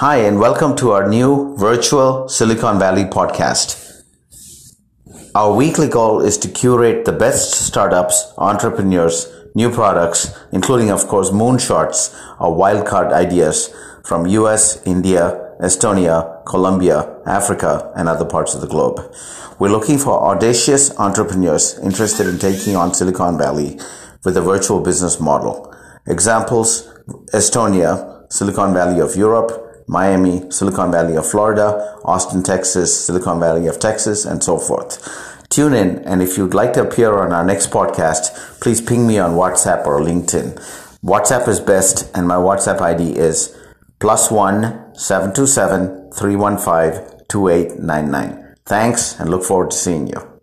Hi, and welcome to our new virtual Silicon Valley podcast. Our weekly goal is to curate the best startups, entrepreneurs, new products, including, of course, moonshots or wildcard ideas from US, India, Estonia, Colombia, Africa, and other parts of the globe. We're looking for audacious entrepreneurs interested in taking on Silicon Valley with a virtual business model. Examples Estonia, Silicon Valley of Europe, Miami, Silicon Valley of Florida, Austin, Texas, Silicon Valley of Texas, and so forth. Tune in, and if you'd like to appear on our next podcast, please ping me on WhatsApp or LinkedIn. WhatsApp is best, and my WhatsApp ID is plus one seven two seven three one five two eight nine nine. Thanks, and look forward to seeing you.